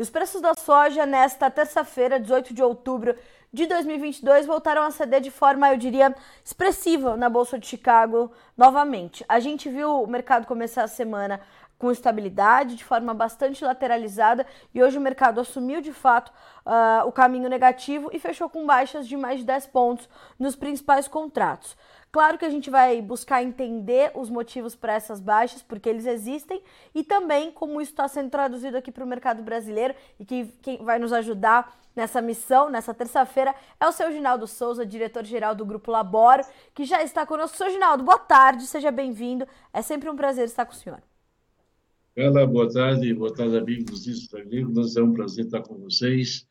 E os preços da soja nesta terça-feira, 18 de outubro de 2022, voltaram a ceder de forma, eu diria, expressiva na Bolsa de Chicago novamente. A gente viu o mercado começar a semana com estabilidade, de forma bastante lateralizada, e hoje o mercado assumiu de fato uh, o caminho negativo e fechou com baixas de mais de 10 pontos nos principais contratos. Claro que a gente vai buscar entender os motivos para essas baixas, porque eles existem, e também como isso está sendo traduzido aqui para o mercado brasileiro e que quem vai nos ajudar nessa missão, nessa terça-feira, é o seu Ginaldo Souza, diretor-geral do Grupo Laboro, que já está conosco. Seu Ginaldo, boa tarde, seja bem-vindo. É sempre um prazer estar com o senhor. Olá, boa tarde, boa tarde, amigos do Agrícolas. É um prazer estar com vocês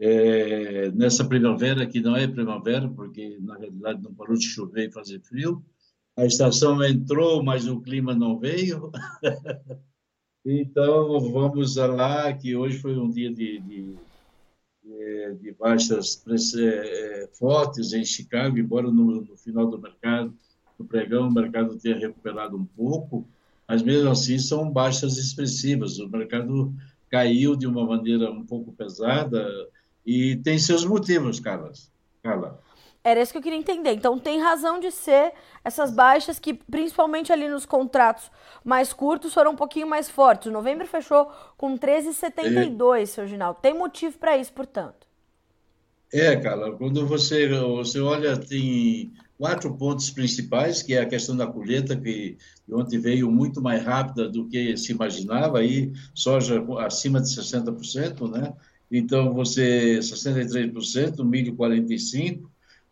é, nessa primavera, que não é primavera, porque na realidade não parou de chover e fazer frio. A estação entrou, mas o clima não veio. então, vamos lá, que hoje foi um dia de, de, de baixas é, fortes em Chicago, embora no, no final do mercado, no pregão, o mercado tenha recuperado um pouco, mas mesmo assim são baixas expressivas. O mercado caiu de uma maneira um pouco pesada, e tem seus motivos, Carlos. Carla. Era isso que eu queria entender. Então tem razão de ser essas baixas que, principalmente ali nos contratos mais curtos, foram um pouquinho mais fortes. O novembro fechou com 13,72, é. seu Ginaldo. Tem motivo para isso, portanto. É, Carla, quando você, você olha, tem quatro pontos principais, que é a questão da colheita, que ontem veio muito mais rápida do que se imaginava, aí soja acima de 60%, né? Então, você, 63%, milho 45%.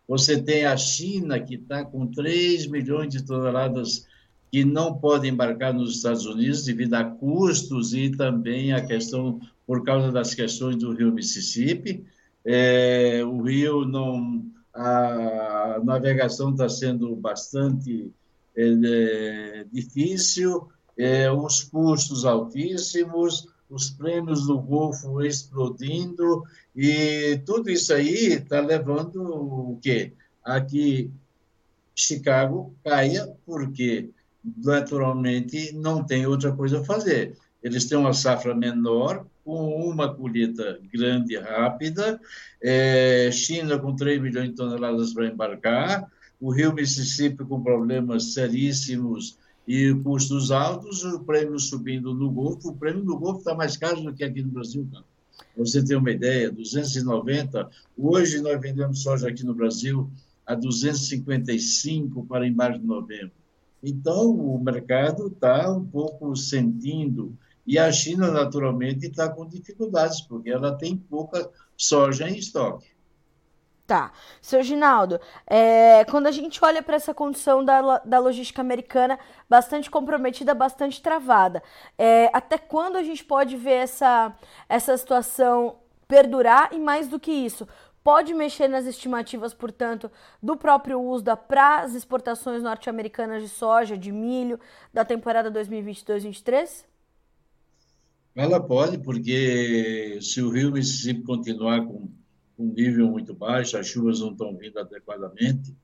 Você tem a China, que está com 3 milhões de toneladas que não podem embarcar nos Estados Unidos devido a custos e também a questão, por causa das questões do rio Mississippi. É, o rio não. A navegação está sendo bastante é, é, difícil, é, os custos altíssimos, os prêmios do Golfo explodindo, e tudo isso aí está levando o quê? A que Chicago caia, porque naturalmente não tem outra coisa a fazer. Eles têm uma safra menor, com uma colheita grande e rápida, é, China com 3 milhões de toneladas para embarcar, o rio Mississippi com problemas seríssimos e custos altos, o prêmio subindo no Golfo. O prêmio do Golfo está mais caro do que aqui no Brasil, cara. você ter uma ideia, 290. Hoje nós vendemos soja aqui no Brasil a 255 para embaixo de novembro. Então, o mercado está um pouco sentindo. E a China, naturalmente, está com dificuldades, porque ela tem pouca soja em estoque. Tá. Seu Ginaldo, é, quando a gente olha para essa condição da, da logística americana bastante comprometida, bastante travada, é, até quando a gente pode ver essa, essa situação perdurar e mais do que isso? Pode mexer nas estimativas, portanto, do próprio USDA para as exportações norte-americanas de soja, de milho, da temporada 2022-23? Ela pode, porque se o rio Mississippi continuar com um nível muito baixo, as chuvas não estão vindo adequadamente,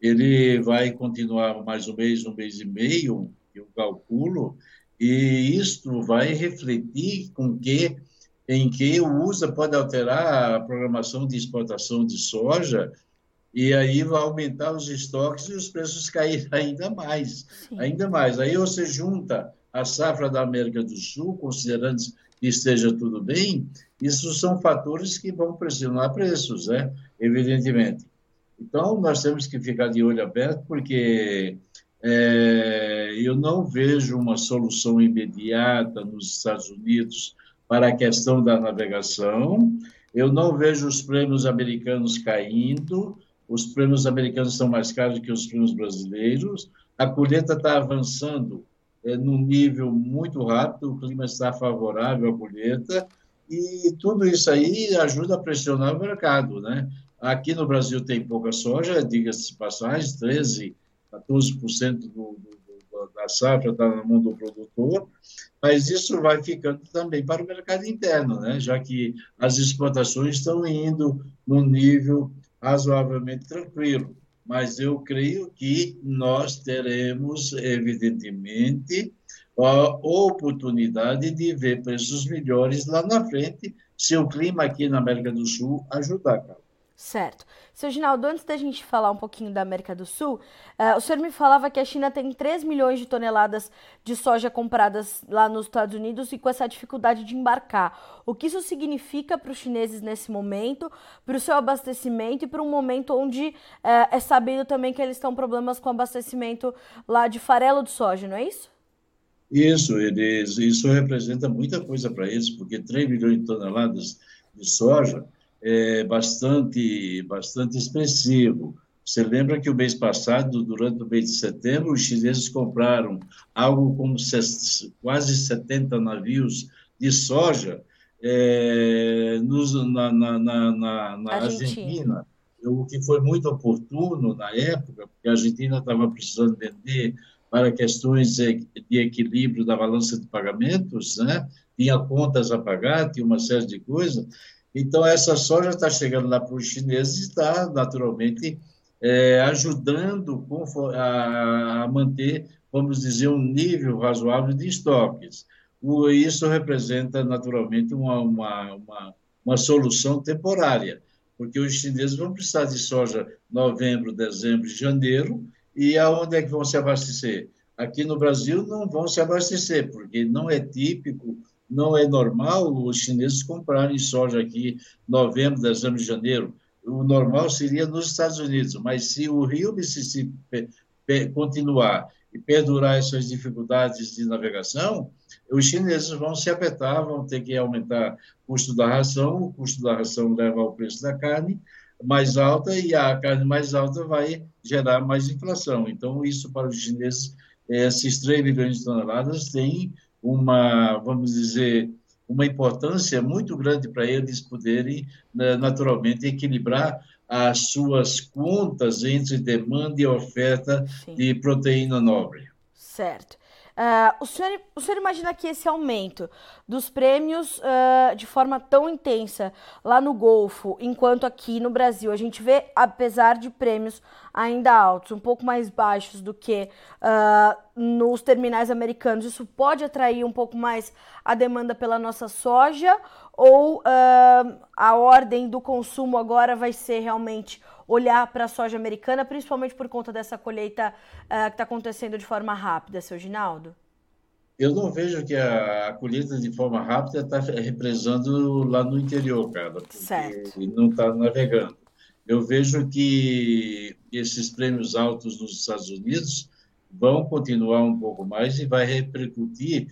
ele vai continuar mais um mês, um mês e meio, eu calculo, e isto vai refletir com que em que o USA pode alterar a programação de exportação de soja e aí vai aumentar os estoques e os preços cair ainda mais, Sim. ainda mais. Aí você junta a safra da América do Sul, considerando que esteja tudo bem, isso são fatores que vão pressionar preços, né? evidentemente. Então, nós temos que ficar de olho aberto, porque é, eu não vejo uma solução imediata nos Estados Unidos para a questão da navegação, eu não vejo os prêmios americanos caindo, os prêmios americanos são mais caros que os prêmios brasileiros, a colheita está avançando é, num nível muito rápido, o clima está favorável à colheita, e tudo isso aí ajuda a pressionar o mercado, né? Aqui no Brasil tem pouca soja, diga-se passagem, 13, 14% do, do, do, da safra está na mão do produtor, mas isso vai ficando também para o mercado interno, né? Já que as exportações estão indo num nível razoavelmente tranquilo. Mas eu creio que nós teremos, evidentemente, a oportunidade de ver preços melhores lá na frente, se o clima aqui na América do Sul ajudar, cara. Certo. Seu Ginaldo, antes da gente falar um pouquinho da América do Sul, uh, o senhor me falava que a China tem 3 milhões de toneladas de soja compradas lá nos Estados Unidos e com essa dificuldade de embarcar. O que isso significa para os chineses nesse momento, para o seu abastecimento e para um momento onde uh, é sabido também que eles estão problemas com abastecimento lá de farelo de soja, não é isso? Isso, eles, isso representa muita coisa para eles, porque 3 milhões de toneladas de soja é bastante, bastante expressivo. Você lembra que o mês passado, durante o mês de setembro, os chineses compraram algo como quase 70 navios de soja é, nos, na, na, na, na Argentina. o que foi muito oportuno na época, porque a Argentina estava precisando vender para questões de equilíbrio da balança de pagamentos, né? tinha contas a pagar, tinha uma série de coisas, então, essa soja está chegando lá para os chineses e está, naturalmente, é, ajudando a, manter, vamos dizer, um nível razoável de estoques. isso representa, naturalmente, uma, uma, uma, uma solução temporária, porque os chineses vão precisar de soja novembro, dezembro, janeiro, e aonde é que vão se abastecer? Aqui no Brasil não vão se abastecer, porque não é típico não é normal os chineses comprarem soja aqui novembro, dezembro, janeiro. O normal seria nos Estados Unidos, mas se o rio Mississippi continuar e perdurar essas dificuldades de navegação, os chineses vão se apertar, vão ter que aumentar o custo da ração, o custo da ração leva ao preço da carne mais alta e a carne mais alta vai gerar mais inflação. Então, isso para os chineses, esses 3 milhões de toneladas tem uma, vamos dizer, uma importância muito grande para eles poderem, né, naturalmente, equilibrar as suas contas entre demanda e oferta Sim. de proteína nobre. Certo. Uh, o, senhor, o senhor imagina que esse aumento dos prêmios uh, de forma tão intensa lá no Golfo, enquanto aqui no Brasil a gente vê, apesar de prêmios ainda altos, um pouco mais baixos do que uh, nos terminais americanos, isso pode atrair um pouco mais a demanda pela nossa soja? Ou a ordem do consumo agora vai ser realmente olhar para a soja americana, principalmente por conta dessa colheita uh, que está acontecendo de forma rápida, seu Ginaldo? Eu não vejo que a, a colheita de forma rápida está represando lá no interior, cara. Certo. não está navegando. Eu vejo que esses prêmios altos nos Estados Unidos vão continuar um pouco mais e vai repercutir,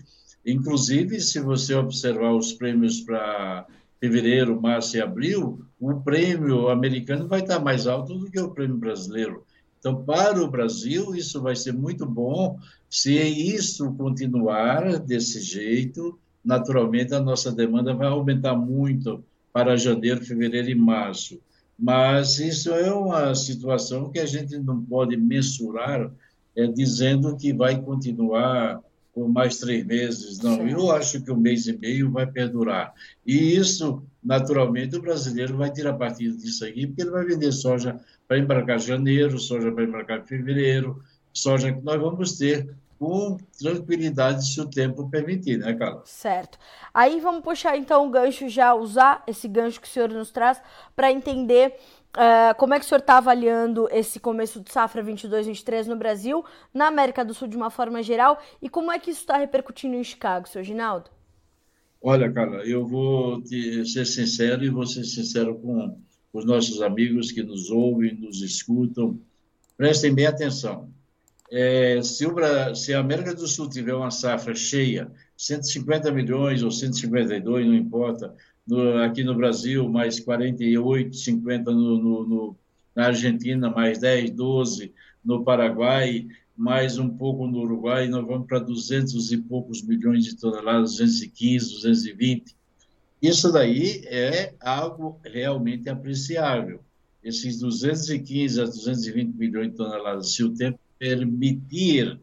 inclusive se você observar os prêmios para fevereiro, março e abril, o prêmio americano vai estar mais alto do que o prêmio brasileiro. Então, para o Brasil, isso vai ser muito bom se isso continuar desse jeito. Naturalmente, a nossa demanda vai aumentar muito para janeiro, fevereiro e março. Mas isso é uma situação que a gente não pode mensurar é, dizendo que vai continuar por mais três meses. Não, Sim. eu acho que um mês e meio vai perdurar. E isso, naturalmente, o brasileiro vai tirar partido disso aqui, porque ele vai vender soja para embarcar janeiro, soja para embarcar fevereiro, soja que nós vamos ter com tranquilidade se o tempo permitir, né, Carla? Certo. Aí vamos puxar então o gancho, já usar esse gancho que o senhor nos traz para entender Uh, como é que o senhor está avaliando esse começo de safra 22-23 no Brasil, na América do Sul de uma forma geral, e como é que isso está repercutindo em Chicago, seu Ginaldo? Olha, cara, eu vou te ser sincero e vou ser sincero com os nossos amigos que nos ouvem, nos escutam. Prestem bem atenção. É, se, o, se a América do Sul tiver uma safra cheia, 150 milhões ou 152, não importa, no, aqui no Brasil, mais 48, 50 no, no, no, na Argentina, mais 10, 12 no Paraguai, mais um pouco no Uruguai, nós vamos para 200 e poucos milhões de toneladas, 215, 220. Isso daí é algo realmente apreciável. Esses 215 a 220 milhões de toneladas, se o tempo permitir,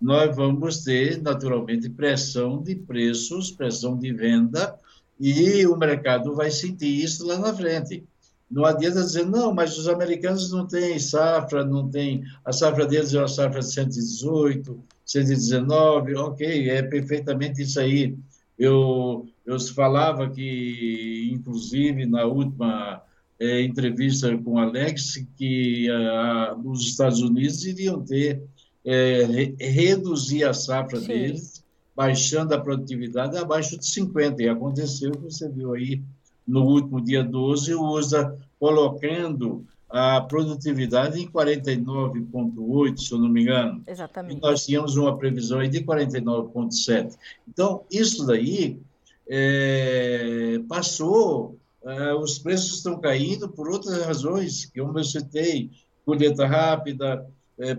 nós vamos ter, naturalmente, pressão de preços, pressão de venda, e o mercado vai sentir isso lá na frente. Não adianta dizer, não, mas os americanos não têm safra, não tem. A safra deles é uma safra de 118, 119, ok, é perfeitamente isso aí. Eu, eu falava que, inclusive, na última é, entrevista com Alex, que a, os Estados Unidos iriam ter, é, re, reduzir a safra Sim. deles, baixando a produtividade abaixo de 50, e aconteceu, você viu aí, no último dia 12, o USA colocando a produtividade em 49,8, se eu não me engano. Exatamente. E nós tínhamos uma previsão aí de 49,7. Então, isso daí é, passou, é, os preços estão caindo por outras razões, como eu citei, colheita rápida,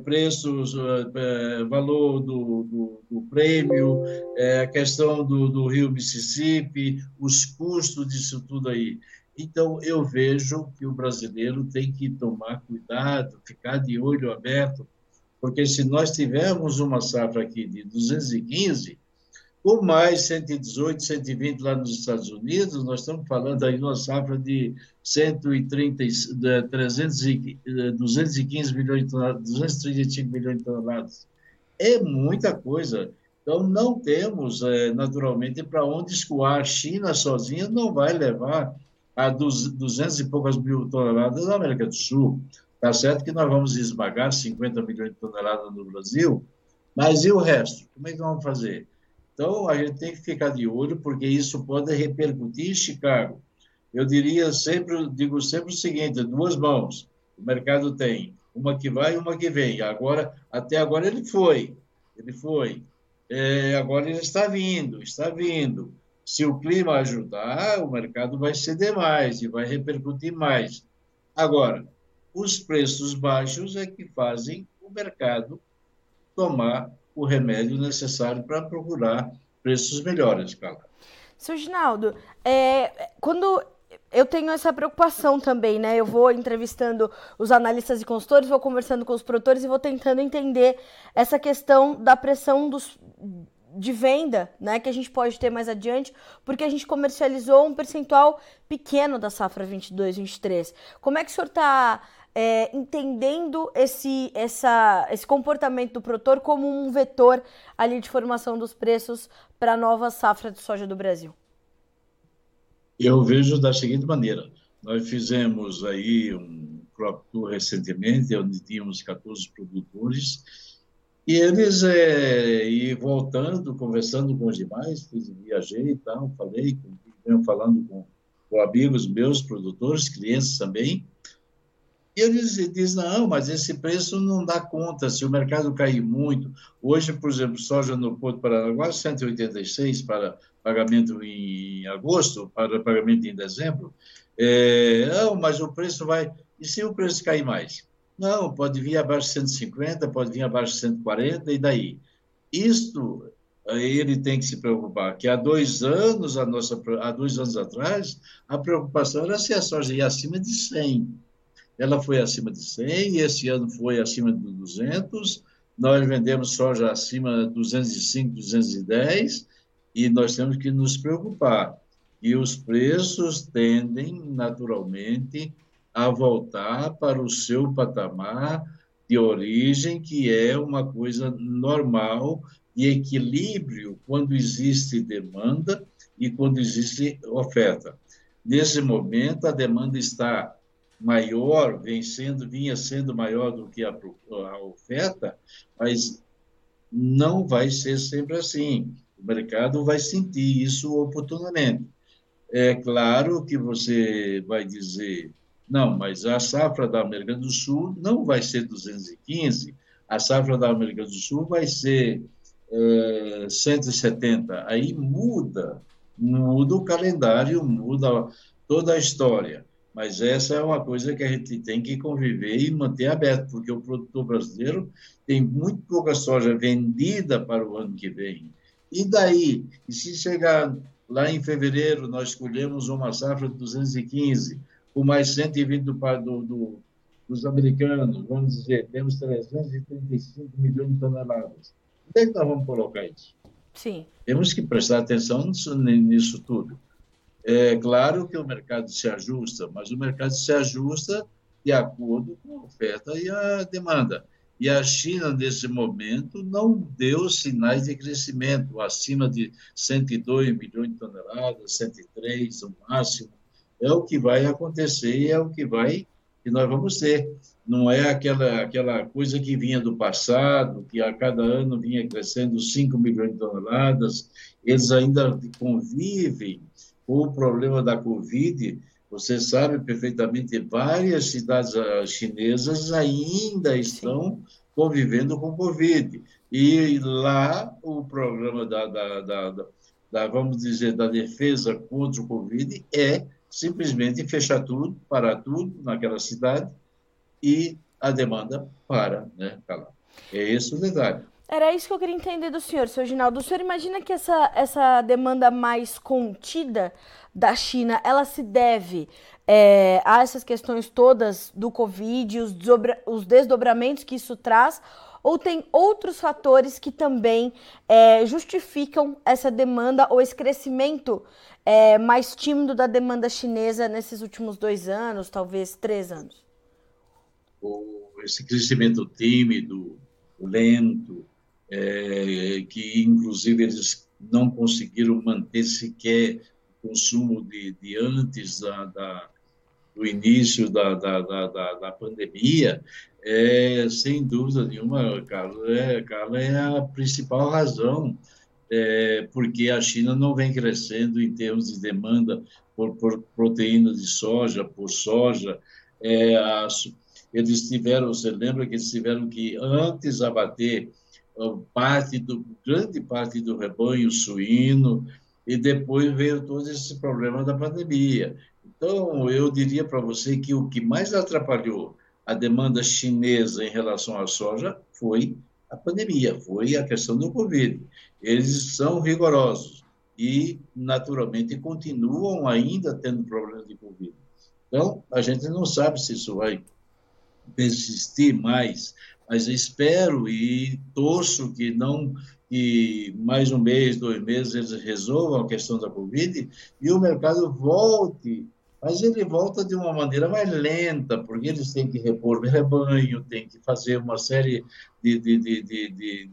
preços, é, valor do, do, do prêmio, a questão do, do rio Mississippi, os custos disso tudo aí. Então, eu vejo que o brasileiro tem que tomar cuidado, ficar de olho aberto, porque se nós tivermos uma safra aqui de 215, por mais 118, 120 lá nos Estados Unidos, nós estamos falando aí uma safra de 130, de 300 215 milhões de toneladas, 235 milhões de toneladas. É muita coisa. Então, não temos, é, naturalmente, para onde escoar. A China sozinha não vai levar a 200 e poucas mil toneladas da América do Sul. Está certo que nós vamos esmagar 50 milhões de toneladas no Brasil, mas e o resto? Como é que vamos fazer? Então, a gente tem que ficar de olho, porque isso pode repercutir em Chicago. Eu diria sempre, digo sempre o seguinte: duas mãos. O mercado tem uma que vai e uma que vem. Agora, até agora ele foi, ele foi. É, agora ele está vindo, está vindo. Se o clima ajudar, o mercado vai ceder mais e vai repercutir mais. Agora, os preços baixos é que fazem o mercado tomar o remédio necessário para procurar preços melhores, Carla. Seu Ginaldo, é, quando eu tenho essa preocupação também, né? Eu vou entrevistando os analistas e consultores, vou conversando com os produtores e vou tentando entender essa questão da pressão dos, de venda, né, que a gente pode ter mais adiante, porque a gente comercializou um percentual pequeno da safra 22-23. Como é que o senhor está é, entendendo esse, essa, esse comportamento do produtor como um vetor ali de formação dos preços para a nova safra de soja do Brasil? Eu vejo da seguinte maneira: nós fizemos aí um crop tour recentemente, onde tínhamos 14 produtores, e eles, é, e voltando, conversando com os demais, viajei e tal, falei, venho falando com, com amigos meus, produtores, clientes também, e eles dizem, não, mas esse preço não dá conta, se o mercado cair muito. Hoje, por exemplo, soja no Porto Paranaguá, 186 para pagamento em agosto, para pagamento em dezembro. É, não, mas o preço vai... E se o preço cair mais? Não, pode vir abaixo de 150, pode vir abaixo de 140, e daí? Isto ele tem que se preocupar, que há dois anos, a nossa, há dois anos atrás, a preocupação era se a soja ia acima de 100 ela foi acima de 100, esse ano foi acima de 200, nós vendemos soja acima de 205, 210, e nós temos que nos preocupar. E os preços tendem, naturalmente, a voltar para o seu patamar de origem, que é uma coisa normal e equilíbrio quando existe demanda e quando existe oferta. Nesse momento, a demanda está maior, vem sendo, vinha sendo maior do que a, a oferta, mas não vai ser sempre assim. O mercado vai sentir isso oportunamente. É claro que você vai dizer, não, mas a safra da América do Sul não vai ser 215, a safra da América do Sul vai ser é, 170. Aí muda, muda o calendário, muda toda a história. Mas essa é uma coisa que a gente tem que conviver e manter aberto, porque o produtor brasileiro tem muito pouca soja vendida para o ano que vem. E daí? E se chegar lá em fevereiro, nós escolhemos uma safra de 215, com mais 120 do, do, do, dos americanos, vamos dizer, temos 335 milhões de toneladas. Onde é que nós vamos colocar isso? Sim. Temos que prestar atenção nisso, nisso tudo. É claro que o mercado se ajusta, mas o mercado se ajusta de acordo com a oferta e a demanda. E a China, nesse momento, não deu sinais de crescimento, acima de 102 milhões de toneladas, 103 no máximo. É o que vai acontecer e é o que vai que nós vamos ter. Não é aquela, aquela coisa que vinha do passado, que a cada ano vinha crescendo 5 milhões de toneladas. Eles ainda convivem o problema da Covid, você sabe perfeitamente, várias cidades ah, chinesas ainda estão convivendo com Covid. E lá o programa da, da, da, da, da vamos dizer, da defesa contra o Covid é simplesmente fechar tudo, parar tudo naquela cidade e a demanda para, né, calar. É esse o detalhe. Era isso que eu queria entender do senhor, seu Ginaldo. O senhor imagina que essa, essa demanda mais contida da China, ela se deve é, a essas questões todas do Covid, os, os desdobramentos que isso traz, ou tem outros fatores que também é, justificam essa demanda ou esse crescimento é, mais tímido da demanda chinesa nesses últimos dois anos, talvez três anos? Esse crescimento tímido, lento, é, que inclusive eles não conseguiram manter sequer o consumo de, de antes da, da, do início da, da, da, da pandemia, é, sem dúvida nenhuma, Carlos, é, é a principal razão é, porque a China não vem crescendo em termos de demanda por, por proteína de soja, por soja. É, a, eles tiveram, você lembra que eles tiveram que antes abater parte do grande parte do rebanho suíno e depois veio todo esse problema da pandemia. Então, eu diria para você que o que mais atrapalhou a demanda chinesa em relação à soja foi a pandemia, foi a questão do Covid. Eles são rigorosos e, naturalmente, continuam ainda tendo problemas de Covid. Então, a gente não sabe se isso vai persistir mais, mas espero e torço que não que mais um mês, dois meses eles resolvam a questão da Covid e o mercado volte, mas ele volta de uma maneira mais lenta, porque eles têm que repor o rebanho, têm que fazer uma série de, de, de, de, de,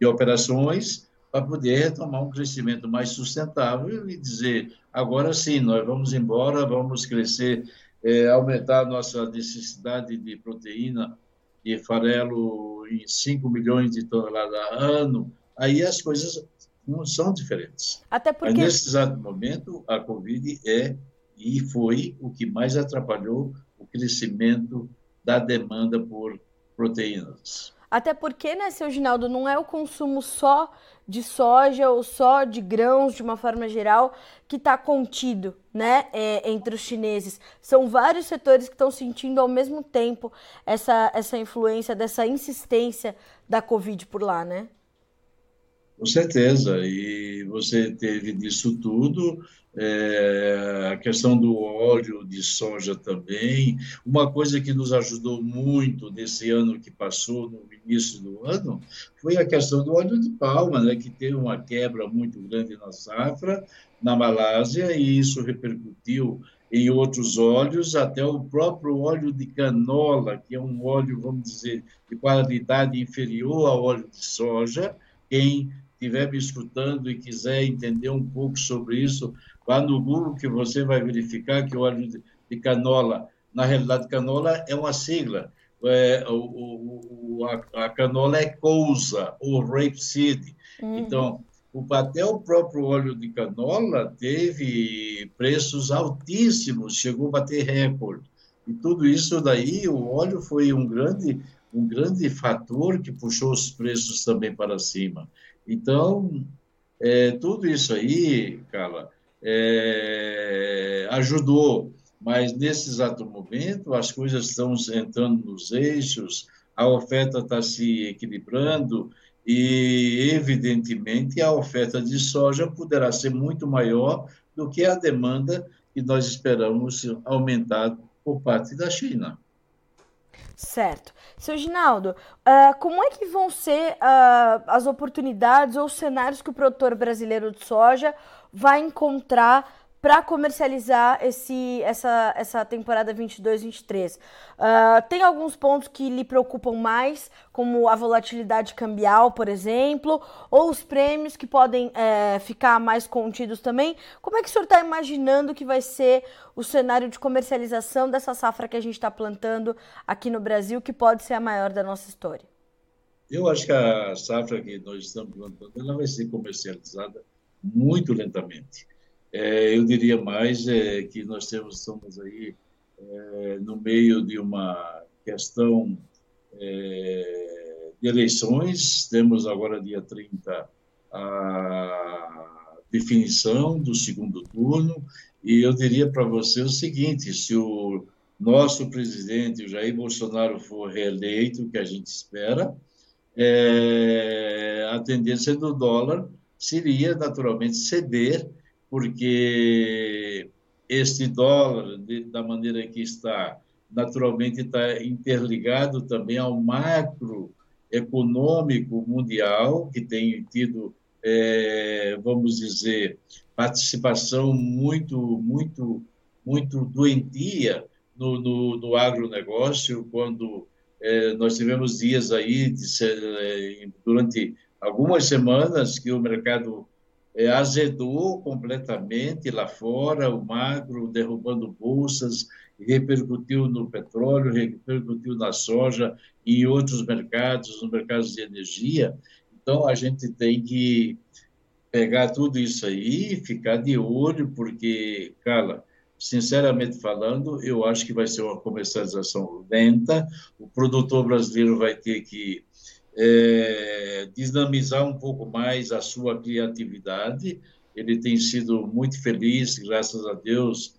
de operações para poder retomar um crescimento mais sustentável e dizer, agora sim, nós vamos embora, vamos crescer, é, aumentar a nossa necessidade de proteína de farelo em 5 milhões de toneladas a ano, aí as coisas não são diferentes. Até porque... Mas nesse exato momento, a Covid é e foi o que mais atrapalhou o crescimento da demanda por proteínas. Até porque, né, seu Ginaldo, não é o consumo só de soja ou só de grãos, de uma forma geral, que está contido, né, é, entre os chineses. São vários setores que estão sentindo ao mesmo tempo essa, essa influência, dessa insistência da Covid por lá, né? Com certeza. E você teve disso tudo é, a questão do óleo de soja também. Uma coisa que nos ajudou muito nesse ano que passou, no início do ano, foi a questão do óleo de palma, né, que teve uma quebra muito grande na safra na Malásia, e isso repercutiu em outros óleos, até o próprio óleo de canola, que é um óleo, vamos dizer, de qualidade inferior ao óleo de soja. Quem estiver me escutando e quiser entender um pouco sobre isso, Vá no Google que você vai verificar que o óleo de canola, na realidade, canola é uma sigla. É, o, o, a, a, canola é cousa, ou rapeseed. Uhum. Então, o, até o próprio óleo de canola teve preços altíssimos, chegou a bater recorde. E tudo isso daí, o óleo foi um grande, um grande fator que puxou os preços também para cima. Então, é, tudo isso aí, Carla, é, ajudou, mas nesse exato momento as coisas estão entrando nos eixos, a oferta está se equilibrando e, evidentemente, a oferta de soja poderá ser muito maior do que a demanda que nós esperamos aumentar por parte da China. Certo. Seu Ginaldo, uh, como é que vão ser uh, as oportunidades ou cenários que o produtor brasileiro de soja vai encontrar para comercializar esse, essa, essa temporada 22-23. Uh, tem alguns pontos que lhe preocupam mais, como a volatilidade cambial, por exemplo, ou os prêmios que podem é, ficar mais contidos também. Como é que o senhor está imaginando que vai ser o cenário de comercialização dessa safra que a gente está plantando aqui no Brasil, que pode ser a maior da nossa história? Eu acho que a safra que nós estamos plantando ela vai ser comercializada muito lentamente. É, eu diria mais é, que nós temos, estamos aí é, no meio de uma questão de eleições, temos agora, dia 30, a definição do segundo turno, e eu diria para você o seguinte: se o nosso presidente, o Jair Bolsonaro, for reeleito, que a gente espera, a tendência do dólar seria naturalmente ceder, porque este dólar, de, da maneira que está, naturalmente está interligado também ao macro econômico mundial, que tem tido, é, vamos dizer, participação muito, muito, muito doentia no, no, no agronegócio, quando é, nós tivemos dias aí, de, é, durante algumas semanas que o mercado é, azedou completamente lá fora, o macro derrubando bolsas, repercutiu no petróleo, repercutiu na soja e em outros mercados, nos mercados de energia. Então, a gente tem que pegar tudo isso aí, ficar de olho, porque, cara, sinceramente falando, eu acho que vai ser uma comercialização lenta, o produtor brasileiro vai ter que é, dinamizar um pouco mais a sua criatividade. Ele tem sido muito feliz, graças a Deus,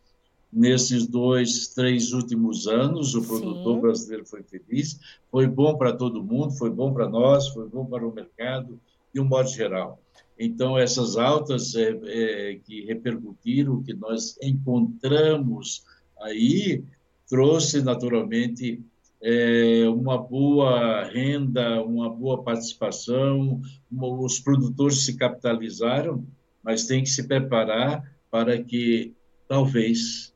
nesses dois, três últimos anos. O produtor Sim. brasileiro foi feliz. Foi bom para todo mundo, foi bom para nós, foi bom para o mercado, de um modo geral. Então, essas altas é, é, que repercutiram, que nós encontramos aí, trouxe naturalmente é, uma boa renda, uma boa participação, os produtores se capitalizaram, mas tem que se preparar para que talvez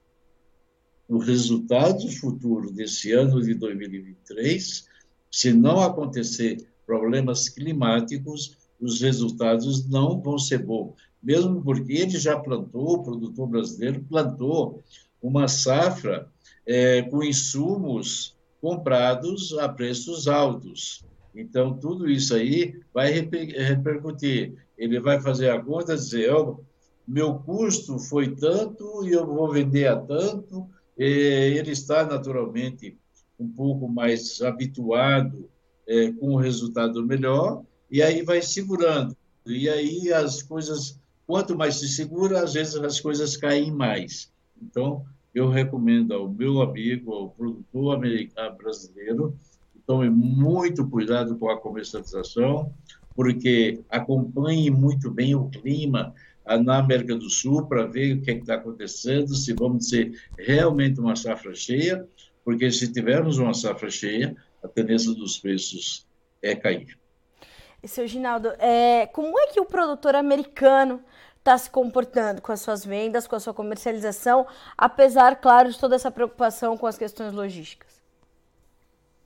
o resultado futuro desse ano de 2023, se não acontecer problemas climáticos, os resultados não vão ser bons. Mesmo porque ele já plantou, o produtor brasileiro plantou uma safra é, com insumos comprados a preços altos. Então, tudo isso aí vai repercutir. Ele vai fazer a conta e dizer: oh, meu custo foi tanto e eu vou vender a tanto. Ele está, naturalmente, um pouco mais habituado é, com um resultado melhor, e aí vai segurando. E aí as coisas, quanto mais se segura, às vezes as coisas caem mais. Então, eu recomendo ao meu amigo, ao produtor americano brasileiro, que tome muito cuidado com a comercialização, porque acompanhe muito bem o clima na América do Sul para ver o que é está acontecendo, se vamos ter realmente uma safra cheia, porque se tivermos uma safra cheia, a tendência dos preços é cair. E, seu Ginaldo, é, como é que o produtor americano está se comportando com as suas vendas, com a sua comercialização, apesar, claro, de toda essa preocupação com as questões logísticas?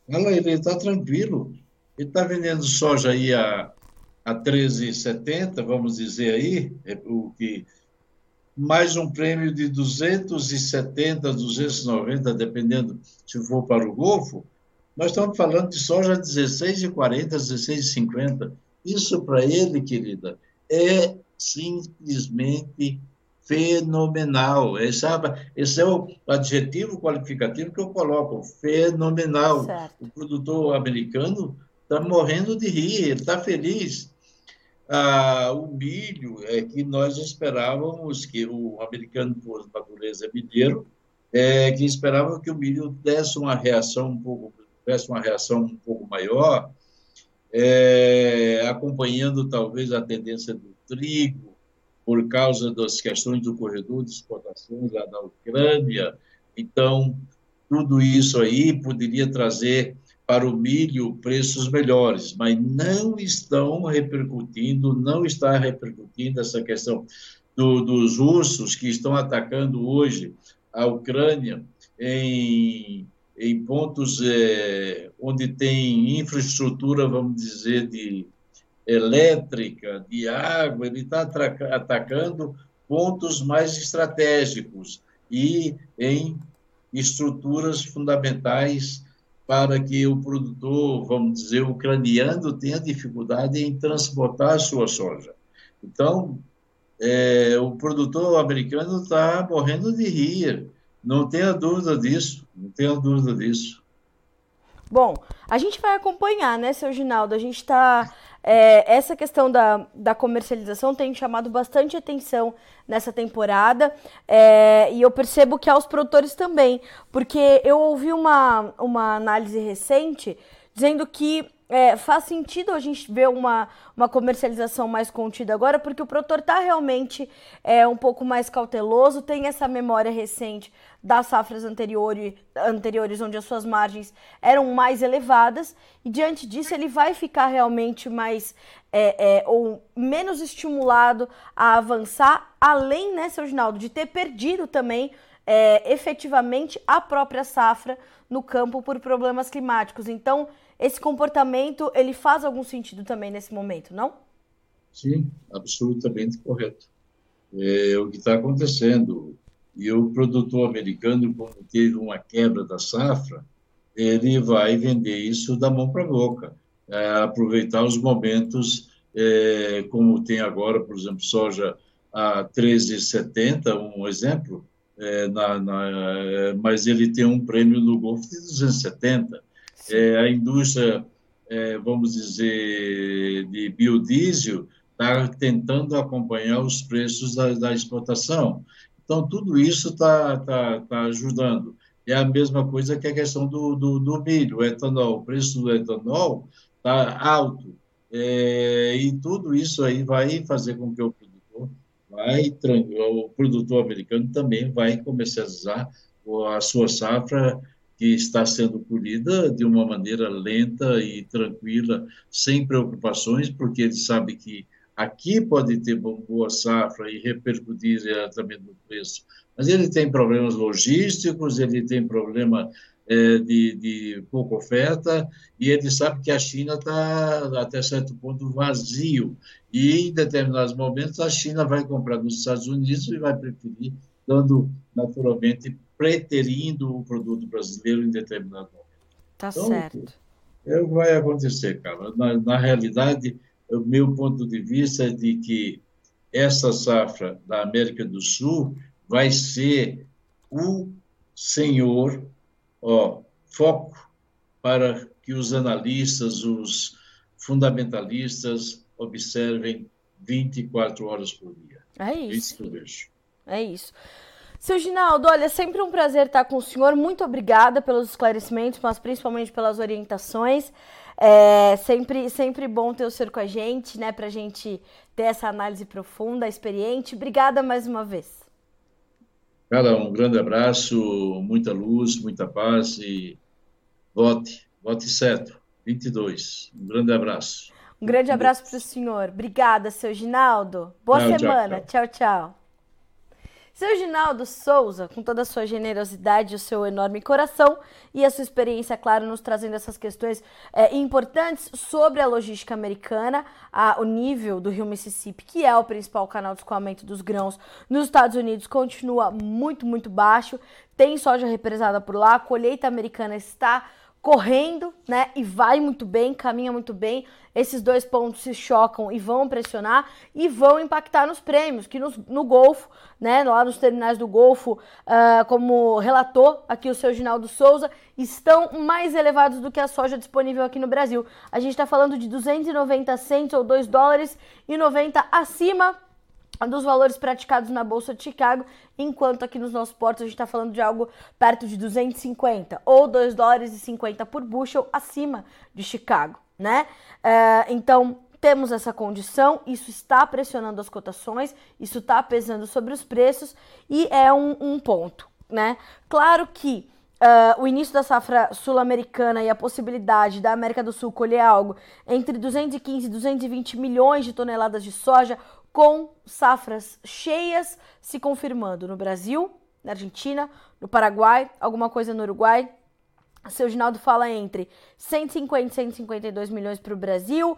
Ela, ele está tranquilo. Ele está vendendo soja aí a, a 13,70, vamos dizer aí, é o que mais um prêmio de 270, 290, dependendo se for para o Golfo, nós estamos falando de soja 16,40, 16,50. Isso para ele, querida, é simplesmente fenomenal. Esse, é o adjetivo qualificativo que eu coloco, fenomenal. Certo. O produtor americano está morrendo de rir, ele está feliz. Ah, o milho é que nós esperávamos que o americano, por natureza, milheiro, é, que esperava que o milho desse uma reação um pouco, desse uma reação um pouco maior, é, acompanhando talvez a tendência do trigo, por causa das questões do corredor de exportações lá da Ucrânia. Então, tudo isso aí poderia trazer para o milho preços melhores, mas não estão repercutindo, não está repercutindo essa questão do, dos russos que estão atacando hoje a Ucrânia em, em pontos é, onde tem infraestrutura, vamos dizer, de elétrica, de água, ele está atacando pontos mais estratégicos e em estruturas fundamentais para que o produtor, vamos dizer, ucraniano tenha dificuldade em transportar a sua soja. Então, é, o produtor americano está morrendo de rir, não tenha dúvida disso, não tenha dúvida disso. Bom, a gente vai acompanhar, né, seu Ginaldo? A gente está é, essa questão da, da comercialização tem chamado bastante atenção nessa temporada é, e eu percebo que aos produtores também, porque eu ouvi uma, uma análise recente dizendo que é, faz sentido a gente ver uma, uma comercialização mais contida agora, porque o produtor está realmente é, um pouco mais cauteloso, tem essa memória recente das safras anteriores, anteriores, onde as suas margens eram mais elevadas, e diante disso ele vai ficar realmente mais é, é, ou menos estimulado a avançar, além, né, seu Ginaldo, de ter perdido também é, efetivamente a própria safra no campo por problemas climáticos. Então, esse comportamento ele faz algum sentido também nesse momento, não? Sim, absolutamente correto. É o que está acontecendo. E o produtor americano, como teve uma quebra da safra, ele vai vender isso da mão para a boca, é, aproveitar os momentos, é, como tem agora, por exemplo, soja a 13,70, um exemplo, é, na, na, é, mas ele tem um prêmio no Golfo de 270 é, a indústria, é, vamos dizer, de biodiesel está tentando acompanhar os preços da, da exportação. Então, tudo isso está tá, tá ajudando. É a mesma coisa que a questão do, do, do milho, o etanol. O preço do etanol está alto. É, e tudo isso aí vai fazer com que o produtor vai, o produtor americano também vai comercializar a sua safra que está sendo colhida de uma maneira lenta e tranquila, sem preocupações, porque ele sabe que aqui pode ter boa safra e repercutir diretamente no preço. Mas ele tem problemas logísticos, ele tem problema é, de, de pouca oferta, e ele sabe que a China está, até certo ponto, vazio. E, em determinados momentos, a China vai comprar dos Estados Unidos e vai preferir, dando, naturalmente, preterindo o produto brasileiro em determinado momento. Tá então, certo. É o que vai acontecer, cara. Na, na realidade, o meu ponto de vista é de que essa safra da América do Sul vai ser o senhor, ó, foco para que os analistas, os fundamentalistas observem 24 horas por dia. É isso. É isso que eu vejo. É isso. Seu Ginaldo, olha, sempre um prazer estar com o senhor. Muito obrigada pelos esclarecimentos, mas principalmente pelas orientações. É sempre, sempre bom ter o senhor com a gente, né, para a gente ter essa análise profunda, experiente. Obrigada mais uma vez. Cara, um grande abraço, muita luz, muita paz e vote, vote certo, 22. Um grande abraço. Um grande abraço para o senhor. Obrigada, seu Ginaldo. Boa Não, semana. tchau. tchau. tchau. Seu Ginaldo Souza, com toda a sua generosidade, o seu enorme coração e a sua experiência, claro, nos trazendo essas questões é, importantes sobre a logística americana, a, o nível do rio Mississippi, que é o principal canal de escoamento dos grãos nos Estados Unidos, continua muito, muito baixo. Tem soja represada por lá, a colheita americana está correndo, né? E vai muito bem, caminha muito bem. Esses dois pontos se chocam e vão pressionar e vão impactar nos prêmios, que no, no Golfo, né? Lá nos terminais do Golfo, uh, como relatou aqui o seu Ginaldo Souza, estão mais elevados do que a soja disponível aqui no Brasil. A gente está falando de 290 centos ou 2 dólares e 90 acima dos valores praticados na Bolsa de Chicago, enquanto aqui nos nossos portos a gente está falando de algo perto de 250 ou 2 dólares e 50 por bushel acima de Chicago, né? É, então temos essa condição, isso está pressionando as cotações, isso está pesando sobre os preços e é um, um ponto, né? Claro que Uh, o início da safra sul-americana e a possibilidade da América do Sul colher algo entre 215 e 220 milhões de toneladas de soja com safras cheias se confirmando no Brasil, na Argentina, no Paraguai, alguma coisa no Uruguai. Seu Ginaldo fala entre 150 e 152 milhões para o Brasil,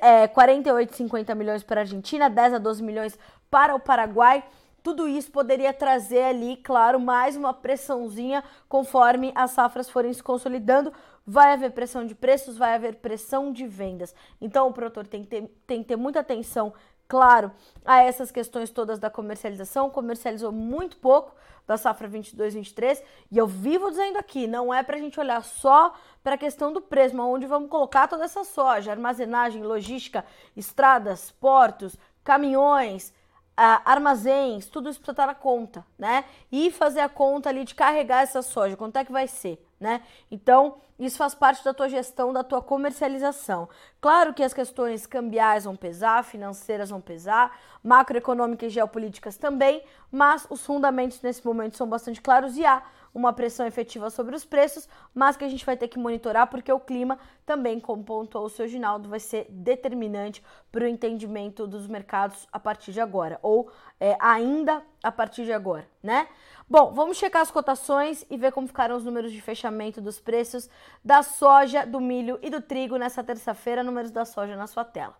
é, 48 e 50 milhões para a Argentina, 10 a 12 milhões para o Paraguai. Tudo isso poderia trazer ali, claro, mais uma pressãozinha conforme as safras forem se consolidando. Vai haver pressão de preços, vai haver pressão de vendas. Então o produtor tem que ter, tem que ter muita atenção claro, a essas questões todas da comercialização, comercializou muito pouco da safra 22-23, e eu vivo dizendo aqui, não é para a gente olhar só para a questão do preço, onde vamos colocar toda essa soja, armazenagem, logística, estradas, portos, caminhões, uh, armazéns, tudo isso precisa estar na conta, né? E fazer a conta ali de carregar essa soja, quanto é que vai ser, né? Então, isso faz parte da tua gestão, da tua comercialização. Claro que as questões cambiais vão pesar, financeiras vão pesar, macroeconômicas e geopolíticas também, mas os fundamentos nesse momento são bastante claros e há uma pressão efetiva sobre os preços, mas que a gente vai ter que monitorar porque o clima também, como pontuou o seu Ginaldo, vai ser determinante para o entendimento dos mercados a partir de agora, ou é, ainda a partir de agora, né? Bom, vamos checar as cotações e ver como ficaram os números de fechamento dos preços da soja, do milho e do trigo nessa terça-feira, números da soja na sua tela.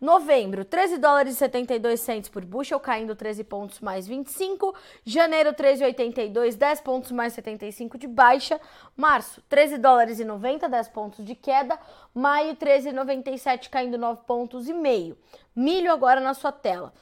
Novembro, 13 dólares e 72 centos por bushel, caindo 13 pontos mais 25. Janeiro, 13,82, 10 pontos mais 75 de baixa. Março, 13 dólares e 90, 10 pontos de queda. Maio, 13,97, caindo 9 pontos e meio. Milho agora na sua tela.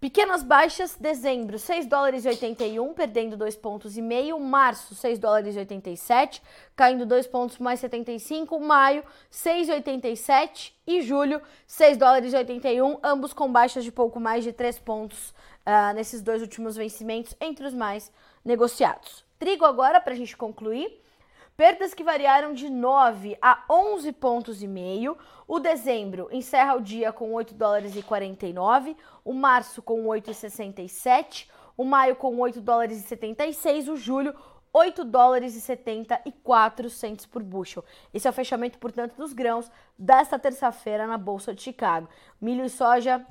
Pequenas baixas, dezembro, 6 dólares e 81, perdendo 2 pontos meio. Março, 6 dólares e 87, caindo 2 pontos mais 75. Maio, 6,87 e julho, 6 dólares e 81, ambos com baixas de pouco mais de 3 pontos uh, nesses dois últimos vencimentos, entre os mais negociados. Trigo agora, para a gente concluir. Perdas que variaram de 9 a 11 pontos e meio. O dezembro encerra o dia com 8 dólares e 49, o março com 8,67, o maio com 8 dólares e 76, o julho 8 dólares e 74 centos por bushel. Esse é o fechamento, portanto, dos grãos desta terça-feira na Bolsa de Chicago. Milho e soja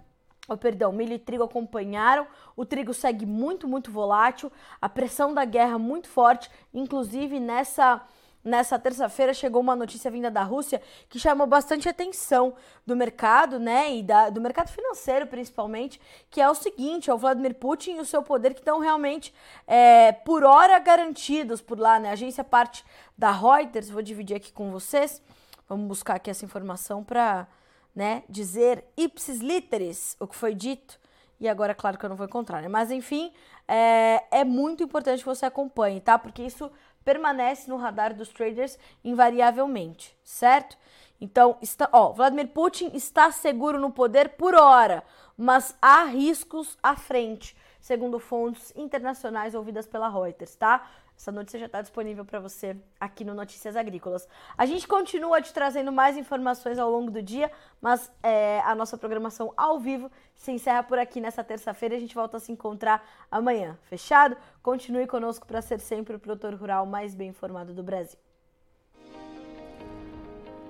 Oh, perdão, milho e trigo acompanharam. O trigo segue muito, muito volátil. A pressão da guerra muito forte. Inclusive, nessa Nessa terça-feira chegou uma notícia vinda da Rússia que chamou bastante atenção do mercado, né, e da, do mercado financeiro principalmente, que é o seguinte: é o Vladimir Putin e o seu poder que estão realmente é, por hora garantidos por lá, né? A agência parte da Reuters, vou dividir aqui com vocês. Vamos buscar aqui essa informação para, né, dizer ipsis literis o que foi dito. E agora, claro que eu não vou encontrar, né? Mas enfim, é, é muito importante que você acompanhe, tá? Porque isso permanece no radar dos traders invariavelmente, certo? Então, está, ó, Vladimir Putin está seguro no poder por hora, mas há riscos à frente, segundo fontes internacionais ouvidas pela Reuters, tá? Essa notícia já está disponível para você aqui no Notícias Agrícolas. A gente continua te trazendo mais informações ao longo do dia, mas é, a nossa programação ao vivo se encerra por aqui nessa terça-feira. A gente volta a se encontrar amanhã. Fechado? Continue conosco para ser sempre o produtor rural mais bem informado do Brasil.